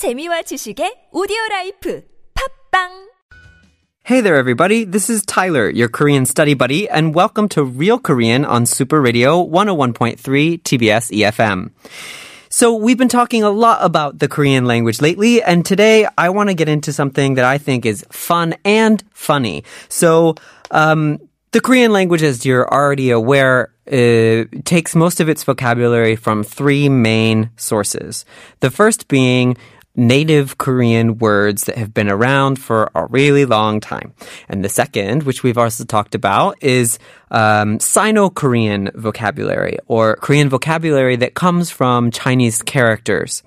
재미와 지식의 오디오 라이프 팝빵 Hey there, everybody. This is Tyler, your Korean study buddy, and welcome to Real Korean on Super Radio 101.3 TBS EFM. So we've been talking a lot about the Korean language lately, and today I want to get into something that I think is fun and funny. So, um, the Korean language, as you're already aware, uh, takes most of its vocabulary from three main sources. The first being native Korean words that have been around for a really long time. And the second, which we've also talked about, is um, Sino-Korean vocabulary or Korean vocabulary that comes from Chinese characters.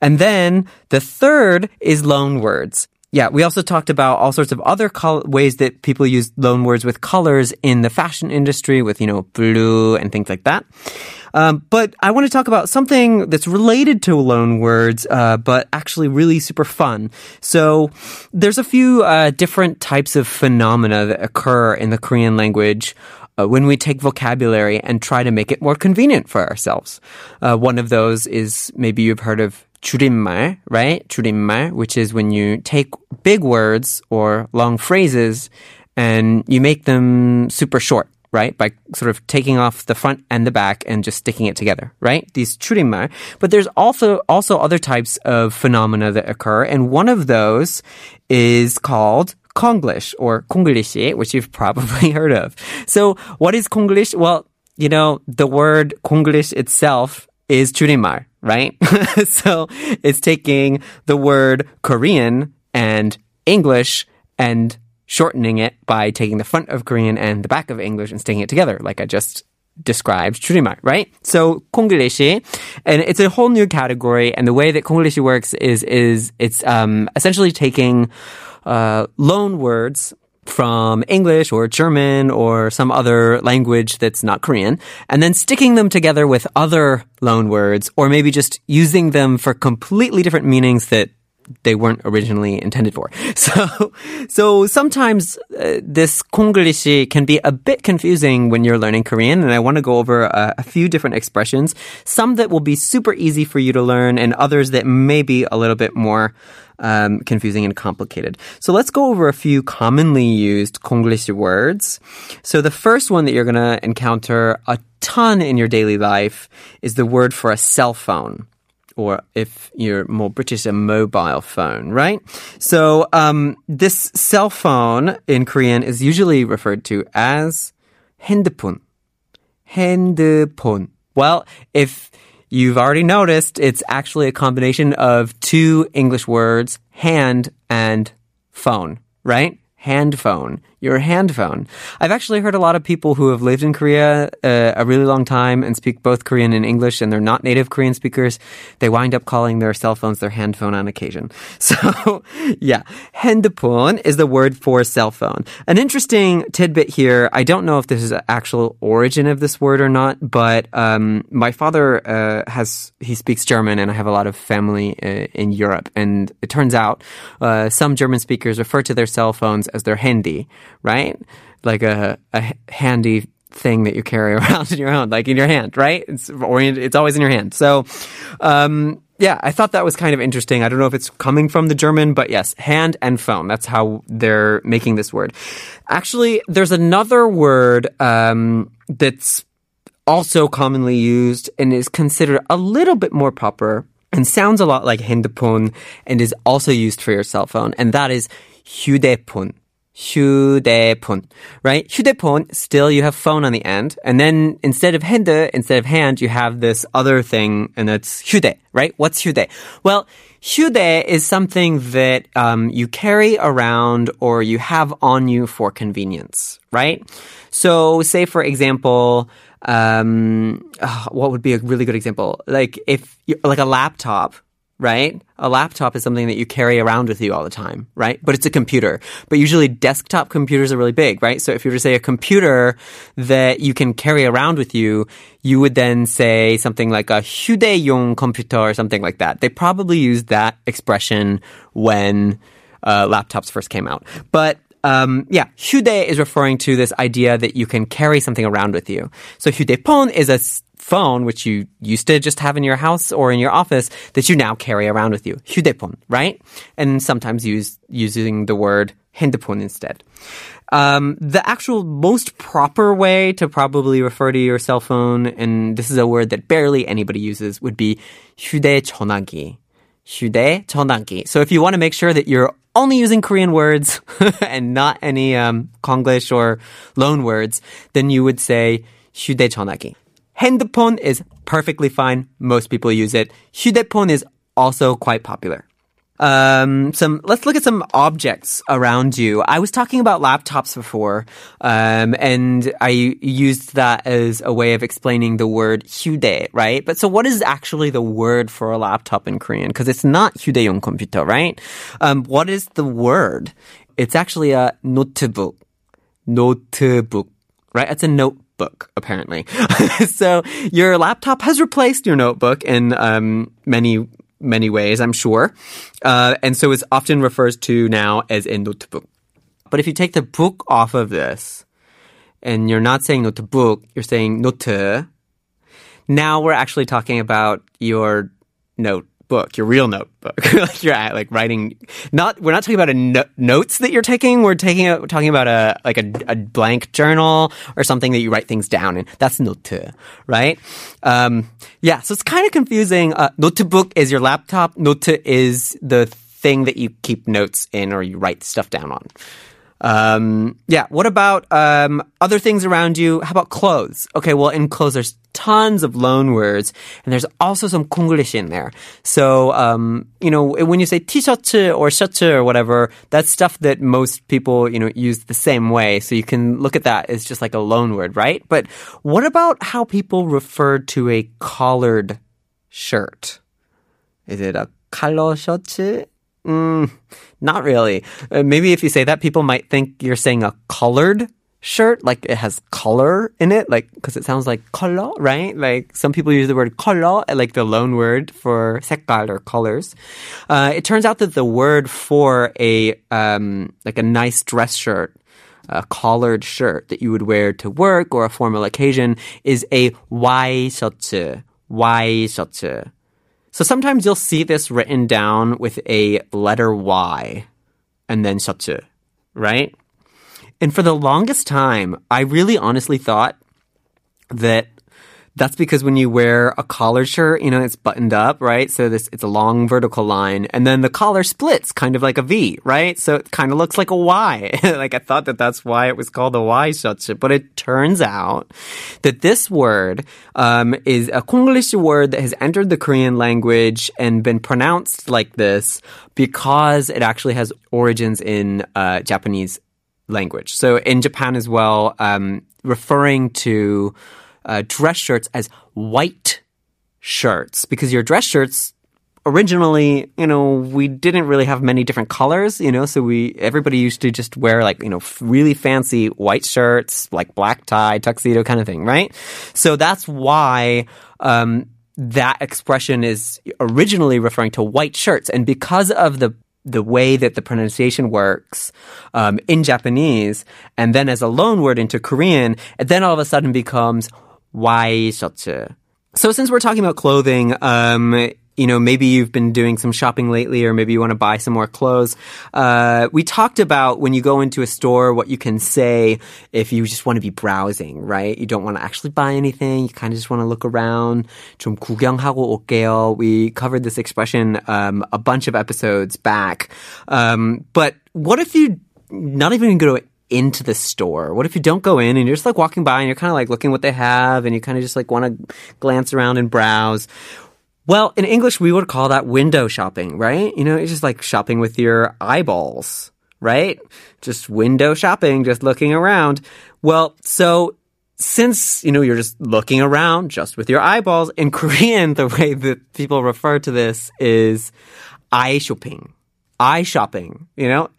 And then the third is loan words. Yeah, we also talked about all sorts of other col- ways that people use loan words with colors in the fashion industry with, you know, blue and things like that. Um, but I want to talk about something that's related to loan words, uh, but actually really super fun. So there's a few uh, different types of phenomena that occur in the Korean language. Uh, when we take vocabulary and try to make it more convenient for ourselves. Uh, one of those is maybe you've heard of 줄임말, right? 줄임말, which is when you take big words or long phrases and you make them super short right? By sort of taking off the front and the back and just sticking it together, right? These 줄임말. But there's also also other types of phenomena that occur, and one of those is called Konglish or Konglish, which you've probably heard of. So, what is Konglish? Well, you know, the word Konglish itself is 줄임말, right? so, it's taking the word Korean and English and shortening it by taking the front of Korean and the back of English and sticking it together, like I just described 줄임말, right? So 콩글리시, and it's a whole new category. And the way that 콩글리시 works is is it's um, essentially taking uh, loan words from English or German or some other language that's not Korean, and then sticking them together with other loan words, or maybe just using them for completely different meanings that they weren't originally intended for. So, so sometimes uh, this Konglish can be a bit confusing when you're learning Korean, and I want to go over a, a, few different expressions. Some that will be super easy for you to learn, and others that may be a little bit more um, confusing and complicated. So let's go over a few commonly used Konglish words. So the first one that you're going to encounter a ton in your daily life is the word for a cell phone or if you're more British, a mobile phone, right? So um, this cell phone in Korean is usually referred to as 핸드폰. 핸드폰. Well, if you've already noticed, it's actually a combination of two English words, hand and phone, right? Hand phone your hand phone. I've actually heard a lot of people who have lived in Korea uh, a really long time and speak both Korean and English, and they're not native Korean speakers. They wind up calling their cell phones their hand phone on occasion. So, yeah, 핸드폰 is the word for cell phone. An interesting tidbit here. I don't know if this is the actual origin of this word or not, but um, my father uh, has he speaks German, and I have a lot of family uh, in Europe, and it turns out uh, some German speakers refer to their cell phones as their handy right? Like a, a handy thing that you carry around in your own, like in your hand, right? It's oriented, it's always in your hand. So, um, yeah, I thought that was kind of interesting. I don't know if it's coming from the German, but yes, hand and phone. That's how they're making this word. Actually, there's another word um, that's also commonly used and is considered a little bit more proper and sounds a lot like 핸드폰 and is also used for your cell phone, and that is 휴대폰. 휴대폰, right? 휴대폰, still you have phone on the end. And then instead of 핸드, instead of hand, you have this other thing and it's 휴대, right? What's 휴대? Well, 휴대 is something that um, you carry around or you have on you for convenience, right? So say for example, um, oh, what would be a really good example? Like if, you, like a laptop, right? A laptop is something that you carry around with you all the time, right? But it's a computer. But usually desktop computers are really big, right? So if you were to say a computer that you can carry around with you, you would then say something like a 휴대용 computer or something like that. They probably used that expression when uh, laptops first came out. But um, yeah, 휴대 is referring to this idea that you can carry something around with you. So 휴대폰 is a phone, which you used to just have in your house or in your office, that you now carry around with you. 휴대폰, right? And sometimes use using the word 핸드폰 instead. Um, the actual most proper way to probably refer to your cell phone, and this is a word that barely anybody uses, would be 휴대전화기. 휴대전화기. So if you want to make sure that you're only using Korean words and not any um, Konglish or loan words, then you would say 휴대전화기. 핸드폰 is perfectly fine. Most people use it. 휴대폰 is also quite popular. Um, some let's look at some objects around you. I was talking about laptops before, um, and I used that as a way of explaining the word 휴대, right? But so, what is actually the word for a laptop in Korean? Because it's not 휴대용 computer, right? Um, what is the word? It's actually a notebook. Notebook, right? It's a notebook apparently. so your laptop has replaced your notebook in um, many many ways, I'm sure. Uh, and so it's often refers to now as a notebook. But if you take the book off of this, and you're not saying notebook, you're saying note, now we're actually talking about your note book, your real notebook. like you're at, like writing. Not we're not talking about a no- notes that you're taking. We're taking a, we're talking about a like a, a, blank journal or something that you write things down in. That's note, right? Um, yeah. So it's kind of confusing. Uh, notebook is your laptop. Note is the thing that you keep notes in or you write stuff down on. Um, yeah. What about um, other things around you? How about clothes? Okay. Well, in clothes, there's tons of loan words, and there's also some Konglish in there. So, um, you know, when you say t-shirt or shirt or whatever, that's stuff that most people, you know, use the same way. So you can look at that as just like a loan word, right? But what about how people refer to a collared shirt? Is it a collar shirt? Mm, not really. Uh, maybe if you say that, people might think you're saying a colored shirt, like it has color in it, like because it sounds like color, right? Like some people use the word color, like the loan word for 색깔 or colors. Uh, it turns out that the word for a um, like a nice dress shirt. A collared shirt that you would wear to work or a formal occasion is a Y shirt. Y shirt. So sometimes you'll see this written down with a letter Y and then shirt, right? And for the longest time, I really honestly thought that that's because when you wear a collar shirt, you know, it's buttoned up, right? So this, it's a long vertical line and then the collar splits kind of like a V, right? So it kind of looks like a Y. like I thought that that's why it was called a Y shirt, but it turns out that this word, um, is a Konglish word that has entered the Korean language and been pronounced like this because it actually has origins in, uh, Japanese language. So in Japan as well, um, referring to uh, dress shirts as white shirts because your dress shirts originally, you know, we didn't really have many different colors, you know, so we everybody used to just wear like, you know, really fancy white shirts, like black tie, tuxedo kind of thing, right? So that's why um, that expression is originally referring to white shirts, and because of the the way that the pronunciation works um, in Japanese, and then as a loan word into Korean, it then all of a sudden becomes Y shirt. So since we're talking about clothing, um, you know, maybe you've been doing some shopping lately, or maybe you want to buy some more clothes. Uh, we talked about when you go into a store, what you can say if you just want to be browsing, right? You don't want to actually buy anything. You kind of just want to look around. 좀 구경하고 올게요. We covered this expression um, a bunch of episodes back. Um, but what if you not even go to into the store? What if you don't go in and you're just like walking by and you're kind of like looking what they have and you kind of just like want to glance around and browse? Well, in English, we would call that window shopping, right? You know, it's just like shopping with your eyeballs, right? Just window shopping, just looking around. Well, so since, you know, you're just looking around just with your eyeballs, in Korean, the way that people refer to this is eye shopping. Eye shopping, you know?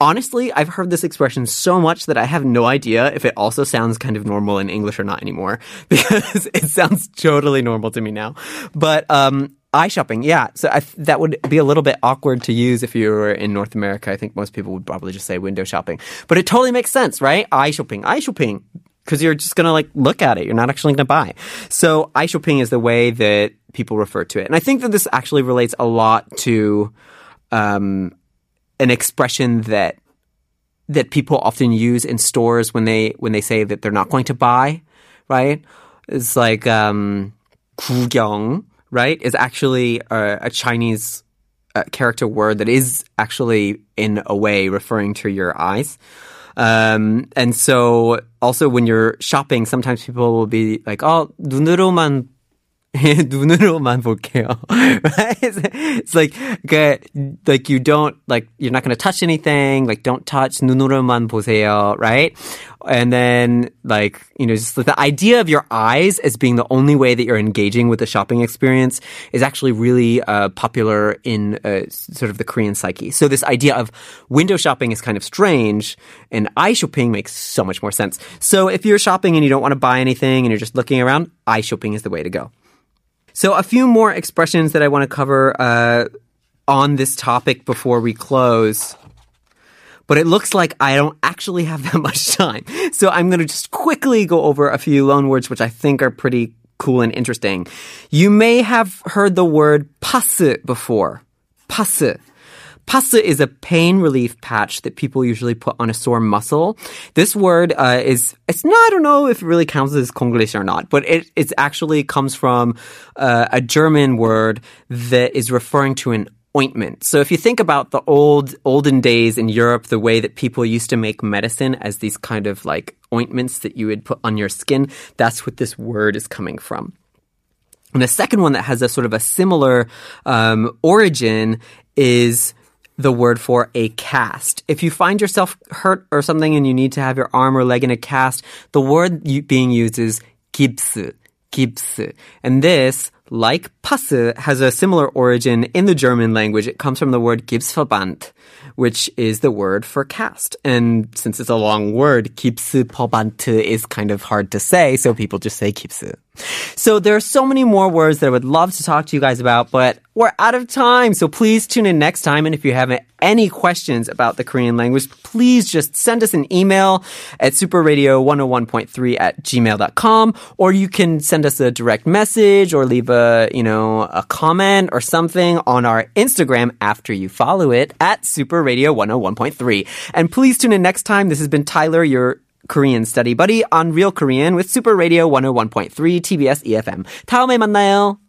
Honestly, I've heard this expression so much that I have no idea if it also sounds kind of normal in English or not anymore because it sounds totally normal to me now. But um, eye shopping, yeah. So I, that would be a little bit awkward to use if you were in North America. I think most people would probably just say window shopping, but it totally makes sense, right? Eye shopping, eye shopping. because you're just gonna like look at it. You're not actually gonna buy. So eye shopping is the way that people refer to it, and I think that this actually relates a lot to um, an expression that that people often use in stores when they when they say that they're not going to buy. Right? It's like um, 구경, right? Is actually a, a Chinese uh, character word that is actually in a way referring to your eyes. Um, and so also when you're shopping, sometimes people will be like, oh, 눈으로만 눈으로만 볼게요. right? It's, like, like you don't, like, you're not going to touch anything. Like, don't touch. 눈으로만 보세요. Right? And then, like, you know, just the idea of your eyes as being the only way that you're engaging with the shopping experience is actually really uh, popular in uh, sort of the Korean psyche. So this idea of window shopping is kind of strange, and eye shopping makes so much more sense. So if you're shopping and you don't want to buy anything and you're just looking around, eye shopping is the way to go. So, a few more expressions that I want to cover uh, on this topic before we close. But it looks like I don't actually have that much time. So, I'm going to just quickly go over a few loan words which I think are pretty cool and interesting. You may have heard the word pass before. Pass. Pasta is a pain relief patch that people usually put on a sore muscle. This word uh, is, it's not, I don't know if it really counts as Konglish or not, but it it actually comes from uh, a German word that is referring to an ointment. So if you think about the old olden days in Europe, the way that people used to make medicine as these kind of like ointments that you would put on your skin, that's what this word is coming from. And the second one that has a sort of a similar um, origin is the word for a cast. If you find yourself hurt or something and you need to have your arm or leg in a cast, the word being used is Gips. Gips. And this, like Passe, has a similar origin in the German language. It comes from the word Gipsverband, which is the word for cast. And since it's a long word, Gipsverband is kind of hard to say, so people just say Gips. So there are so many more words that I would love to talk to you guys about, but we're out of time. So please tune in next time. And if you have any questions about the Korean language, please just send us an email at superradio101.3 at gmail.com, or you can send us a direct message or leave a, you know, a comment or something on our Instagram after you follow it at superradio101.3. And please tune in next time. This has been Tyler, your Korean study buddy on Real Korean with Super Radio 101.3 TBS EFM. 다음에 만나요.